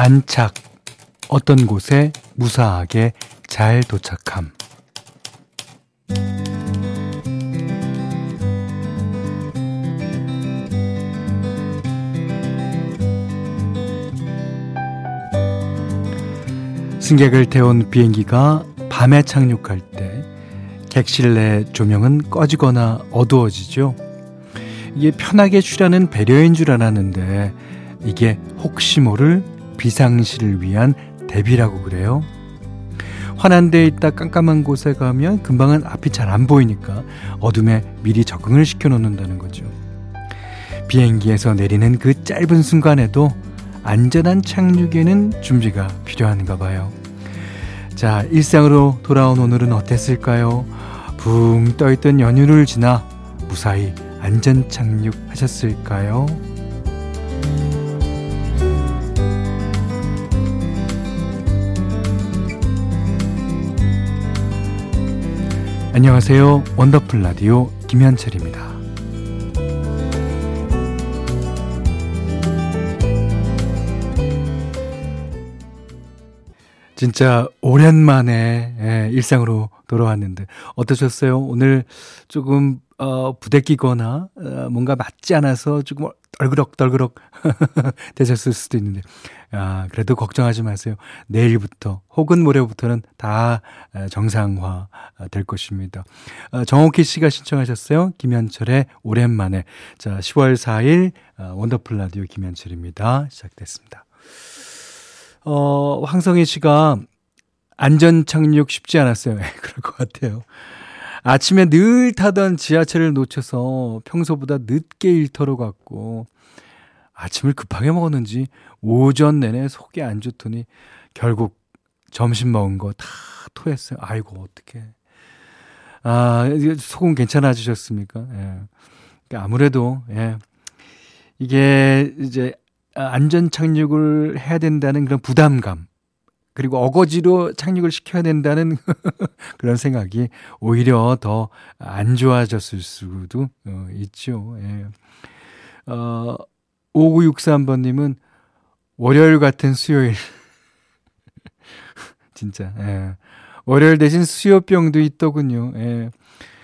안착. 어떤 곳에 무사하게 잘 도착함. 승객을 태운 비행기가 밤에 착륙할 때 객실 내 조명은 꺼지거나 어두워지죠. 이게 편하게 쉬라는 배려인 줄 알았는데 이게 혹시 모를 비상시를 위한 대비라고 그래요. 환한 데 있다 깜깜한 곳에 가면 금방은 앞이 잘 안 보이니까 어둠에 미리 적응을 시켜 놓는다는 거죠. 비행기에서 내리는 그 짧은 순간에도 안전한 착륙에는 준비가 필요한가 봐요. 자, 일상으로 돌아온 오늘은 어땠을까요? 붕 떠있던 연휴를 지나 무사히 안전 착륙하셨을까요? 안녕하세요. 원더풀 라디오 김현철입니다. 진짜 오랜만에 예, 일상으로 돌아왔는데 어떠셨어요? 오늘 조금 어, 부대끼거나 어, 뭔가 맞지 않아서 조금 덜그럭덜그럭 되셨을 수도 있는데 아, 그래도 걱정하지 마세요. 내일부터 혹은 모레부터는 다 정상화 될 것입니다. 어, 정옥희 씨가 신청하셨어요. 김현철의 오랜만에 자 10월 4일 어, 원더풀 라디오 김현철입니다. 시작됐습니다. 어, 황성희 씨가 안전 착륙 쉽지 않았어요. 그럴 것 같아요. 아침에 늘 타던 지하철을 놓쳐서 평소보다 늦게 일터로 갔고, 아침을 급하게 먹었는지 오전 내내 속이 안 좋더니 결국 점심 먹은 거 다 토했어요. 아이고, 어떡해. 아, 속은 괜찮아지셨습니까? 예. 그러니까 아무래도, 예. 이게 이제 안전 착륙을 해야 된다는 그런 부담감, 그리고 어거지로 착륙을 시켜야 된다는 그런 생각이 오히려 더 안 좋아졌을 수도 어, 있죠. 예. 어, 5963번님은 월요일 같은 수요일. 진짜, 예. 월요일 대신 수요병도 있더군요. 예.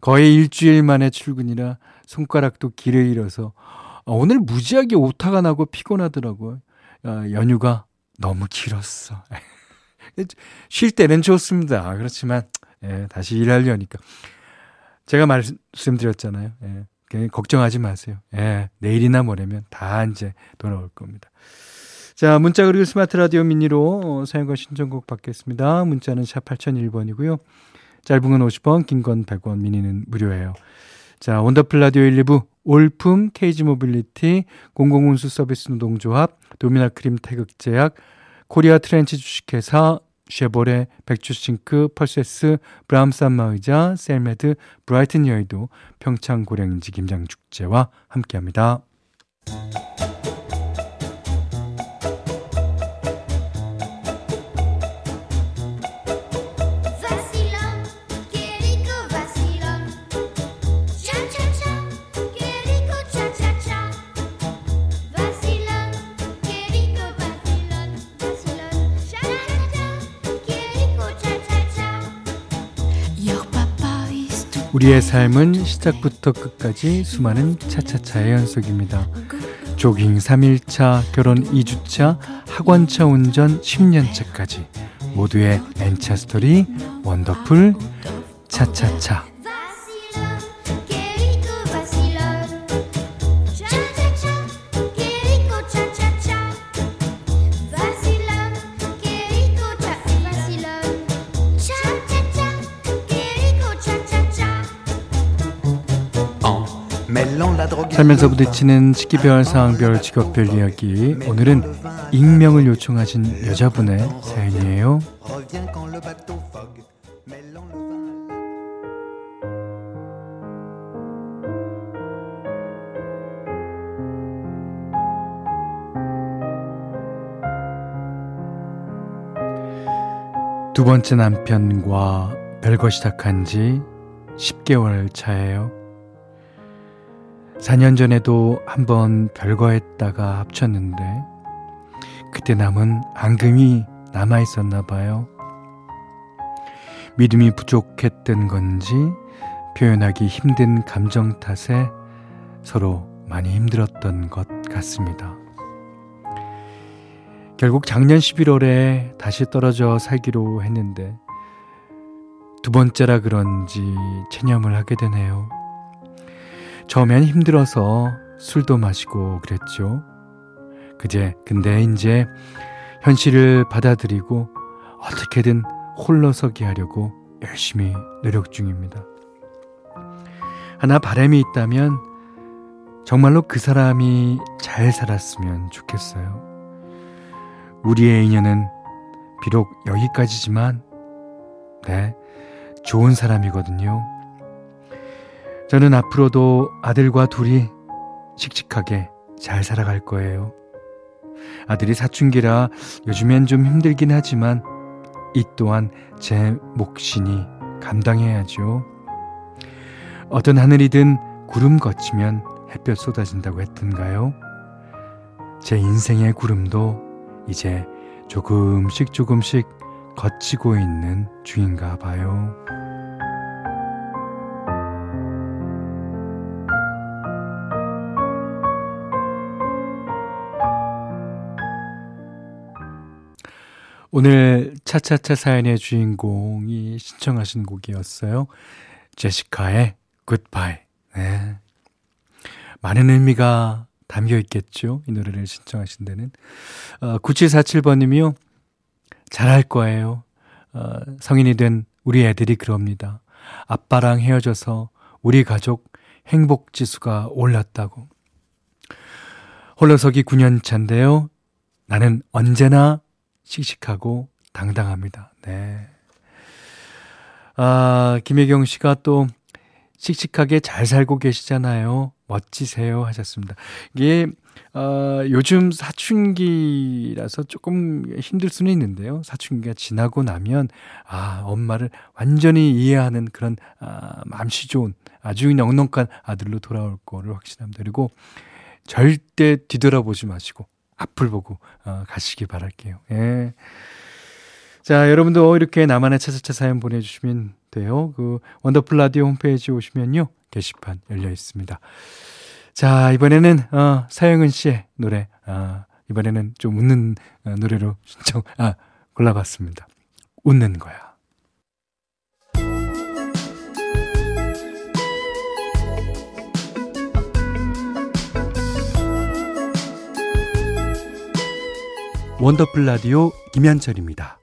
거의 일주일 만에 출근이라 손가락도 길을 잃어서 어, 오늘 무지하게 오타가 나고 피곤하더라고요. 어, 연휴가 너무 길었어. 쉴 때는 좋습니다. 그렇지만 예, 다시 일하려니까 제가 말씀드렸잖아요. 예, 걱정하지 마세요. 예, 내일이나 모레면 다 이제 돌아올 겁니다. 자, 문자 그리고 스마트 라디오 미니로 사용과 신청곡 받겠습니다. 문자는 샵 8001번이고요. 짧은 건 50원, 긴 건 100원, 미니는 무료예요. 자, 원더풀 라디오 1, 2부 올품, KG 모빌리티, 공공운수 서비스 노동조합, 도미나 크림 태극제약, 코리아 트렌치 주식회사, 쉐보레, 백조싱크, 펄세스, 브람스 안마의자, 셀메드, 브라이튼 여의도, 평창 고랭지 김장축제와 함께합니다. 우리의 삶은 시작부터 끝까지 수많은 차차차의 연속입니다. 조깅 3일차, 결혼 2주차, 학원차 운전 10년차까지 모두의 N차 스토리 원더풀 차차차 살면서 부딪히는 시기별, 상황별, 직업별 이야기. 오늘은 익명을 요청하신 여자분의 사연이에요. 두 번째 남편과 별거 시작한 지 10개월 차예요. 4년 전에도 한번 별거 했다가 합쳤는데 그때 남은 앙금이 남아 있었나 봐요. 믿음이 부족했던 건지 표현하기 힘든 감정 탓에 서로 많이 힘들었던 것 같습니다. 결국 작년 11월에 다시 떨어져 살기로 했는데 두 번째라 그런지 체념을 하게 되네요. 처음엔 힘들어서 술도 마시고 그랬죠. 그제 근데 이제 현실을 받아들이고 어떻게든 홀로서기 하려고 열심히 노력 중입니다. 하나 바람이 있다면 정말로 그 사람이 잘 살았으면 좋겠어요. 우리의 인연은 비록 여기까지지만, 네, 좋은 사람이거든요. 저는 앞으로도 아들과 둘이 씩씩하게 잘 살아갈 거예요. 아들이 사춘기라 요즘엔 좀 힘들긴 하지만 이 또한 제 몫이니 감당해야죠. 어떤 하늘이든 구름 거치면 햇볕 쏟아진다고 했던가요? 제 인생의 구름도 이제 조금씩 조금씩 거치고 있는 중인가 봐요. 오늘 차차차 사연의 주인공이 신청하신 곡이었어요. 제시카의 굿바이. 네. 많은 의미가 담겨 있겠죠. 이 노래를 신청하신 데는. 어, 9747번님이요. 잘할 거예요. 어, 성인이 된 우리 애들이 그럽니다. 아빠랑 헤어져서 우리 가족 행복 지수가 올랐다고. 홀로서기 9년 차인데요. 나는 언제나 씩씩하고 당당합니다. 네. 아, 김혜경 씨가 또 씩씩하게 잘 살고 계시잖아요. 멋지세요 하셨습니다. 이게 어, 요즘 사춘기라서 조금 힘들 수는 있는데요. 사춘기가 지나고 나면 아 엄마를 완전히 이해하는 그런 아, 맘씨 좋은 아주 넉넉한 아들로 돌아올 거를 확신합니다. 그리고 절대 뒤돌아보지 마시고 앞을 보고 어, 가시기 바랄게요. 예. 자, 여러분도 이렇게 나만의 차차차 사연 보내주시면 돼요. 그 원더풀 라디오 홈페이지 오시면요 게시판 열려 있습니다. 자, 이번에는 어, 사영은 씨의 노래. 아, 이번에는 좀 웃는 어, 노래로 신청 아 골라봤습니다. 웃는 거야. 원더풀 라디오 김현철입니다.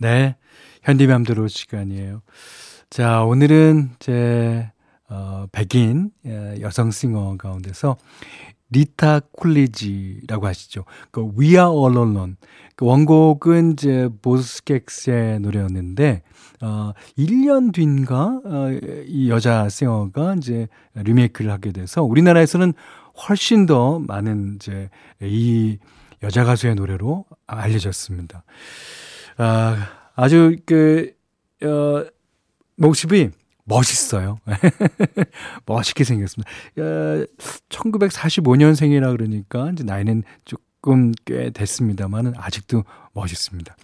네. 현디맘대로 시간이에요. 자, 오늘은 제, 어, 백인 예, 여성 싱어 가운데서 리타 쿨리지라고 하시죠. 그 We're All Alone. 그 원곡은 이제 보즈 스캑스의 노래였는데, 어, 1년 뒤인가, 어, 이 여자 싱어가 이제 리메이크를 하게 돼서 우리나라에서는 훨씬 더 많은 이제 이 여자 가수의 노래로 알려졌습니다. 아, 아주 그, 어, 모습이 멋있어요. 멋있게 생겼습니다. 어, 1945년생이라 그러니까 이제 나이는 조금 꽤 됐습니다만은 아직도 멋있습니다.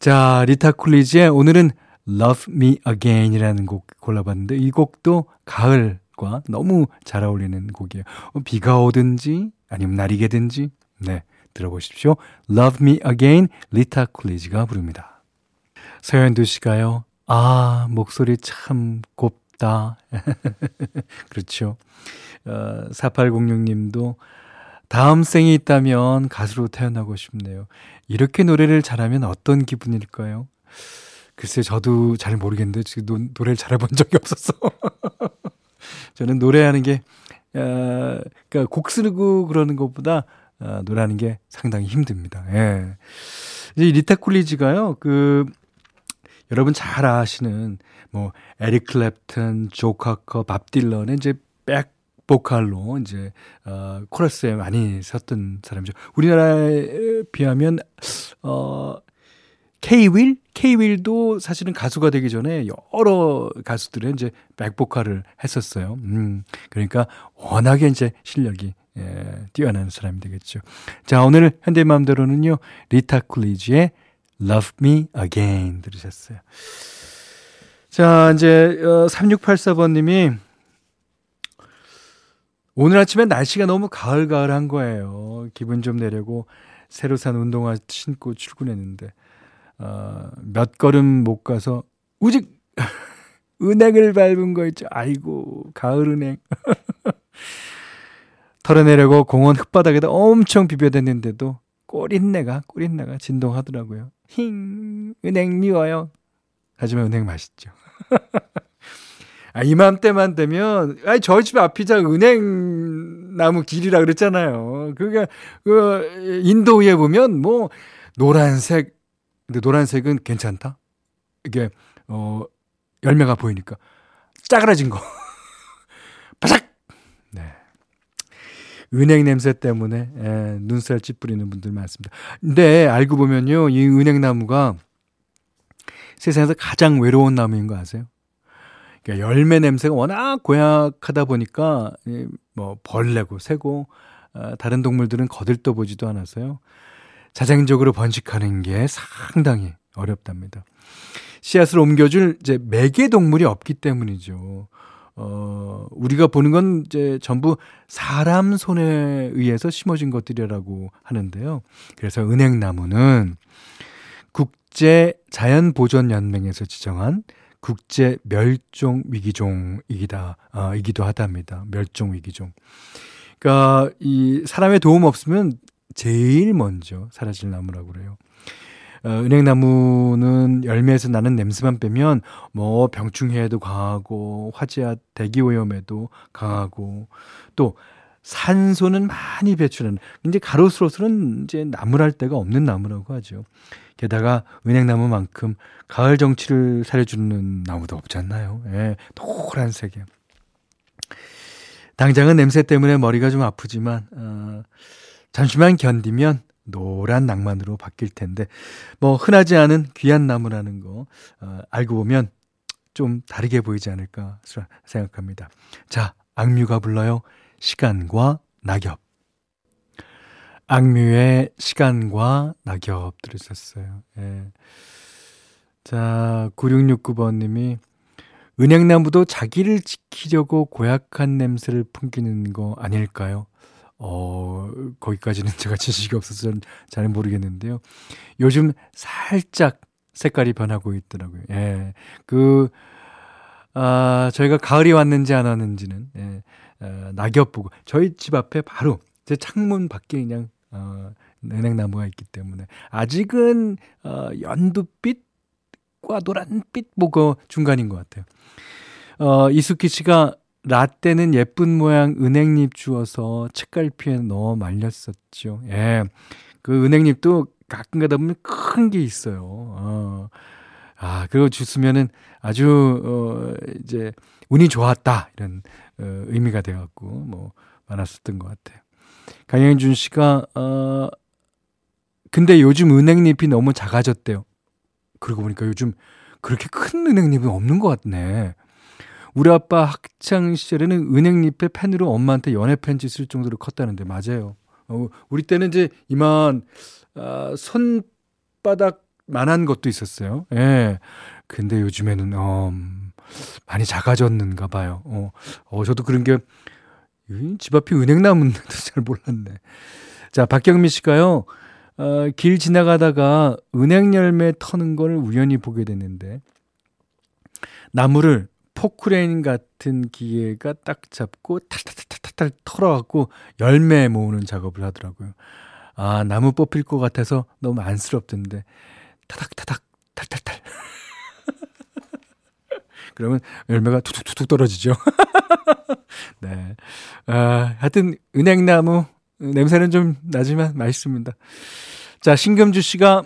자, 리타 쿨리지의 오늘은 Love Me Again이라는 곡 골라봤는데 이 곡도 가을과 너무 잘 어울리는 곡이에요. 비가 오든지 아니면 날이 개든지 네. 들어보십시오. Love Me Again, 리타 쿨리지가 부릅니다. 서현두 씨가요. 아, 목소리 참 곱다. 그렇죠. 어, 4806님도 다음 생이 있다면 가수로 태어나고 싶네요. 이렇게 노래를 잘하면 어떤 기분일까요? 글쎄, 저도 잘 모르겠는데, 지금 노, 노래를 잘해본 적이 없었어. 저는 노래하는 게, 어, 그니까 곡 쓰고 그러는 것보다 어, 노래하는 게 상당히 힘듭니다. 예. 이 리타 쿨리지가요, 그, 여러분 잘 아시는, 뭐, 에릭 클랩튼, 조 카커, 밥 딜런의 이제 백 보컬로 이제, 어, 코러스에 많이 섰던 사람이죠. 우리나라에 비하면, 어, 케이윌? 케이윌도 사실은 가수가 되기 전에 여러 가수들의 이제 백보컬을 했었어요. 음, 그러니까 워낙에 이제 실력이 예, 뛰어난 사람이 되겠죠. 자, 오늘 현대맘대로는요, 리타 쿨리지의 Love Me Again 들으셨어요. 자, 이제, 어, 3684번님이 오늘 아침에 날씨가 너무 가을가을한 거예요. 기분 좀 내려고 새로 산 운동화 신고 출근했는데, 어, 몇 걸음 못 가서, 우직! 은행을 밟은 거 있죠. 아이고, 가을 은행. 털어내려고 공원 흙바닥에다 엄청 비벼댔는데도 꼬린내가, 꼬린내가 진동하더라고요. 힝, 은행 미워요. 하지만 은행 맛있죠. 아, 이맘때만 되면, 아니, 저희 집 앞이자 은행 나무 길이라 그랬잖아요. 그게, 그, 인도에 보면 뭐, 노란색, 근데 노란색은 괜찮다? 이게, 어, 열매가 보이니까. 짜그라진 거. 바삭! 네. 은행 냄새 때문에, 예, 눈살 찌푸리는 분들 많습니다. 근데 알고 보면요, 이 은행 나무가 세상에서 가장 외로운 나무인 거 아세요? 그러니까 열매 냄새가 워낙 고약하다 보니까 뭐 벌레고 새고 어, 다른 동물들은 거들떠 보지도 않아서요. 자생적으로 번식하는 게 상당히 어렵답니다. 씨앗을 옮겨줄 이제 매개 동물이 없기 때문이죠. 어, 우리가 보는 건 이제 전부 사람 손에 의해서 심어진 것들이라고 하는데요. 그래서 은행나무는 국제 자연보전연맹에서 지정한 국제 멸종 위기종이기다 어, 이기도 하답니다. 멸종 위기종. 그러니까 이 사람의 도움 없으면 제일 먼저 사라질 나무라고 그래요. 어, 은행나무는 열매에서 나는 냄새만 빼면 뭐 병충해에도 강하고 화재와 대기 오염에도 강하고 또 산소는 많이 배출하는 이제 가로수로서는 이제 나무랄 데가 없는 나무라고 하죠. 게다가 은행나무만큼 가을 정치를 살려주는 나무도 없지 않나요? 예, 노란색이에 당장은 냄새 때문에 머리가 좀 아프지만 어, 잠시만 견디면 노란 낭만으로 바뀔 텐데 뭐 흔하지 않은 귀한 나무라는 거 어, 알고 보면 좀 다르게 보이지 않을까 생각합니다. 자, 악뮤가 불러요. 시간과 낙엽. 악뮤의 시간과 낙엽 들으셨어요. 예. 자, 9669번님이 은행나무도 자기를 지키려고 고약한 냄새를 풍기는 거 아닐까요? 어, 거기까지는 제가 지식이 없어서 잘 모르겠는데요. 요즘 살짝 색깔이 변하고 있더라고요. 예. 그, 아, 저희가 가을이 왔는지 안 왔는지는, 예, 어, 낙엽 보고, 저희 집 앞에 바로 제 창문 밖에 그냥 어, 은행나무가 있기 때문에 아직은 어, 연두빛과 노란빛 뭐그 중간인 것 같아요. 어, 이수키 씨가 라떼는 예쁜 모양 은행잎 주어서 책갈피에 넣어 말렸었죠. 예. 그 은행잎도 가끔 가다 보면 큰 게 있어요. 어. 아, 그거 주스면은 아주, 어, 이제, 운이 좋았다. 이런, 어, 의미가 돼갖고, 뭐, 많았었던 것 같아요. 강영준 씨가 어 근데 요즘 은행잎이 너무 작아졌대요. 그러고 보니까 요즘 그렇게 큰 은행잎은 없는 것 같네. 우리 아빠 학창 시절에는 은행잎에 펜으로 엄마한테 연애 편지 쓸 정도로 컸다는데 맞아요. 어, 우리 때는 이제 이만 아, 손바닥만한 것도 있었어요. 예. 근데 요즘에는 어, 많이 작아졌는가 봐요. 어, 어 저도 그런 게 집 앞이 은행 나무인데도 잘 몰랐네. 자, 박경미 씨가요, 어, 길 지나가다가 은행 열매 터는 걸 우연히 보게 됐는데, 나무를 포크레인 같은 기계가 딱 잡고 탈탈탈탈탈 털어갖고 열매 모으는 작업을 하더라고요. 아, 나무 뽑힐 것 같아서 너무 안쓰럽던데, 타닥타닥, 탈탈탈. 그러면 열매가 툭툭툭 떨어지죠. 네. 아, 하여튼, 은행나무, 냄새는 좀 나지만 맛있습니다. 자, 신금주 씨가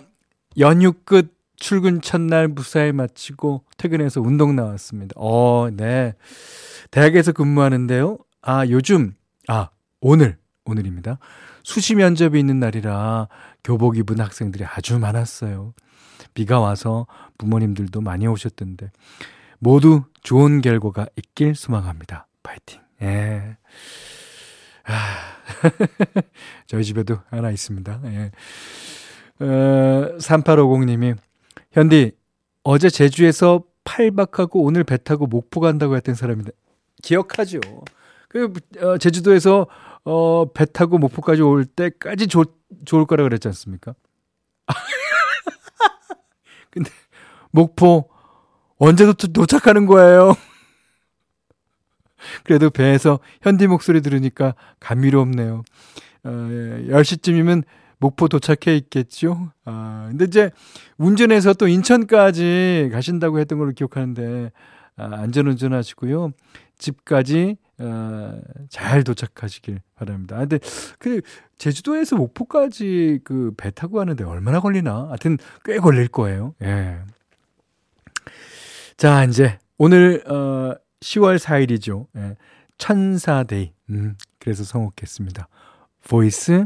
연휴 끝 출근 첫날 무사히 마치고 퇴근해서 운동 나왔습니다. 어, 네. 대학에서 근무하는데요. 아, 요즘, 아, 오늘, 오늘입니다. 수시 면접이 있는 날이라 교복 입은 학생들이 아주 많았어요. 비가 와서 부모님들도 많이 오셨던데 모두 좋은 결과가 있길 소망합니다. 파이팅. 예. 아, 저희 집에도 하나 있습니다. 예. 어, 3850님이, 현디, 어제 제주에서 8박하고 오늘 배 타고 목포 간다고 했던 사람인데, 기억하죠. 그, 어, 제주도에서, 어, 배 타고 목포까지 올 때까지 좋, 좋을 거라 그랬지 않습니까? 근데, 목포, 언제 도, 도착하는 거예요? 그래도 배에서 현디 목소리 들으니까 감미롭네요. 어, 10시쯤이면 목포 도착해 있겠죠? 아, 근데 이제 운전해서 또 인천까지 가신다고 했던 걸로 기억하는데, 아, 안전운전 하시고요. 집까지, 어, 잘 도착하시길 바랍니다. 아, 근데 그, 제주도에서 목포까지 그 배 타고 가는데 얼마나 걸리나? 하여튼 꽤 걸릴 거예요. 예. 자, 이제 오늘, 어, 10월 4일이죠. 예. 천사데이. 음, 그래서 선곡했습니다. 보이스,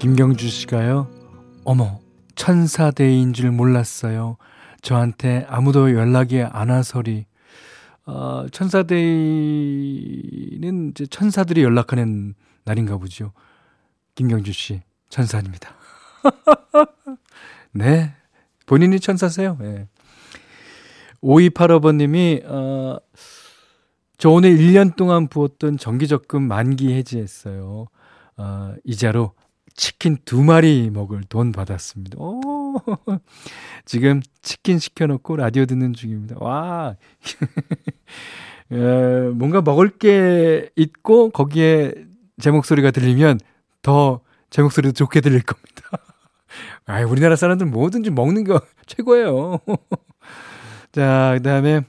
김경주 씨가요. 어머, 천사대인 줄 몰랐어요. 저한테 아무도 연락이 안 와서리. 어, 천사대인은 이제 천사들이 연락하는 날인가 보죠. 김경주 씨, 천사입니다. 네. 본인이 천사세요. 네. 5285번님이, 어, 저 오늘 1년 동안 부었던 정기적금 만기 해지했어요. 어, 이자로 치킨 두 마리 먹을 돈 받았습니다. 오, 지금 치킨 시켜놓고 라디오 듣는 중입니다. 와, 에, 뭔가 먹을 게 있고 거기에 제 목소리가 들리면 더 제 목소리도 좋게 들릴 겁니다. 아, 우리나라 사람들 뭐든지 먹는 거 최고예요. 자, 그 다음에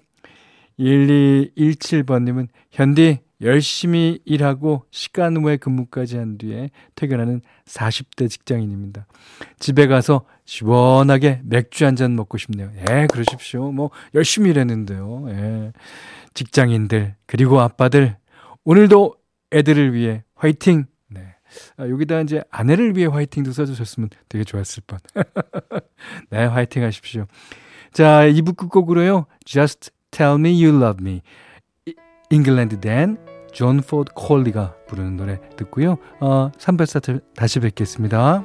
1217번 님은 현디 열심히 일하고 시간 외 근무까지 한 뒤에 퇴근하는 40대 직장인입니다. 집에 가서 시원하게 맥주 한 잔 먹고 싶네요. 예, 그러십시오. 뭐, 열심히 일했는데요. 예. 직장인들, 그리고 아빠들, 오늘도 애들을 위해 화이팅! 네. 아, 여기다 이제 아내를 위해 화이팅도 써주셨으면 되게 좋았을 뻔. 네, 화이팅 하십시오. 자, 2부 끝곡으로요. Just Tell Me You Love Me. 잉글랜드 댄, 존 포드 콜리가 부르는 노래 듣고요. 어, 3부 다시 뵙겠습니다.